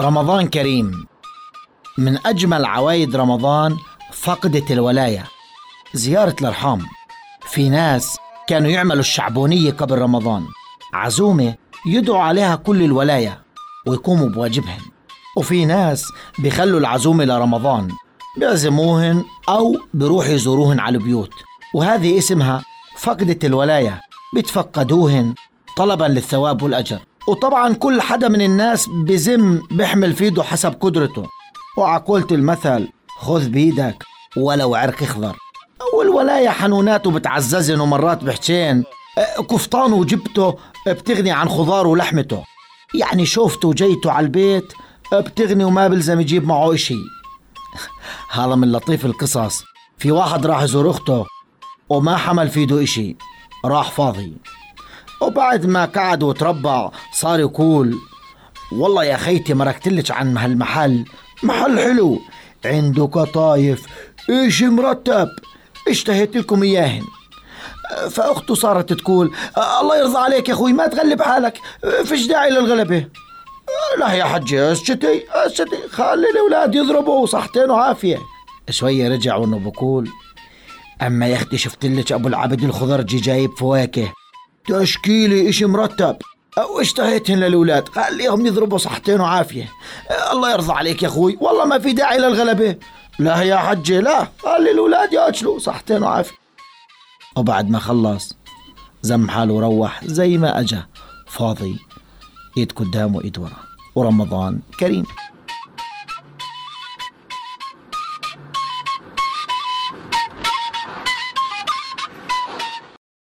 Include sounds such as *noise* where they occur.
رمضان كريم. من أجمل عوايد رمضان فقدة الولاية زيارة الأرحام. في ناس كانوا يعملوا الشعبونية قبل رمضان. عزومة يدعوا عليها كل الولاية ويقوموا بواجبهن وفي ناس بيخلوا العزومة لرمضان بيعزموهن أو بيروحوا يزوروهن على البيوت. وهذه اسمها فقدة الولاية. بيتفقدوهن طلبا للثواب والأجر. وطبعا كل حدا من الناس بزم بيحمل في إيده حسب قدرته. وعقولة المثل خذ بيدك ولو عرق اخضر. والولاية حنونات وبتعززن ومرات بحجين. أه، كفطان وجبته بتغني عن خضار ولحمته. يعني شوفته وجيته على البيت بتغني وما بلزم يجيب معه إشي. *laughs* هذا من لطيف القصص. في واحد راح يزور أخته وما حمل في إيده إشي. راح فاضي. وبعد ما قعد وتربع صار يقول والله يا خيتي مركتلك عن هالمحل محل حلو عنده قطايف إيش مرتب؟ اشتهيت لكم اياهن فأخته صارت تقول الله يرضى عليك يا أخوي ما تغلب حالك فيش داعي للغلبة. لا يا حجي أسكتي أسكتي خلي الأولاد يضربوا صحتين وعافية. شوية رجع وأنه بقول أما يا أختي شفت لك أبو العبد الخضرجي جايب فواكه. تشكيلي إشي مرتب. أو اشتهيتهن للأولاد؟ خليهم يضربوا صحتين وعافية. الله يرضى عليك يا أخوي. والله ما في داعي للغلبة. لا يا حجي لا. خلي الأولاد ياكلوا صحتين وعافية. وبعد ما خلص زم حاله وروح زي ما أجا. فاضي ايد قدام وايد ورا. ورمضان كريم.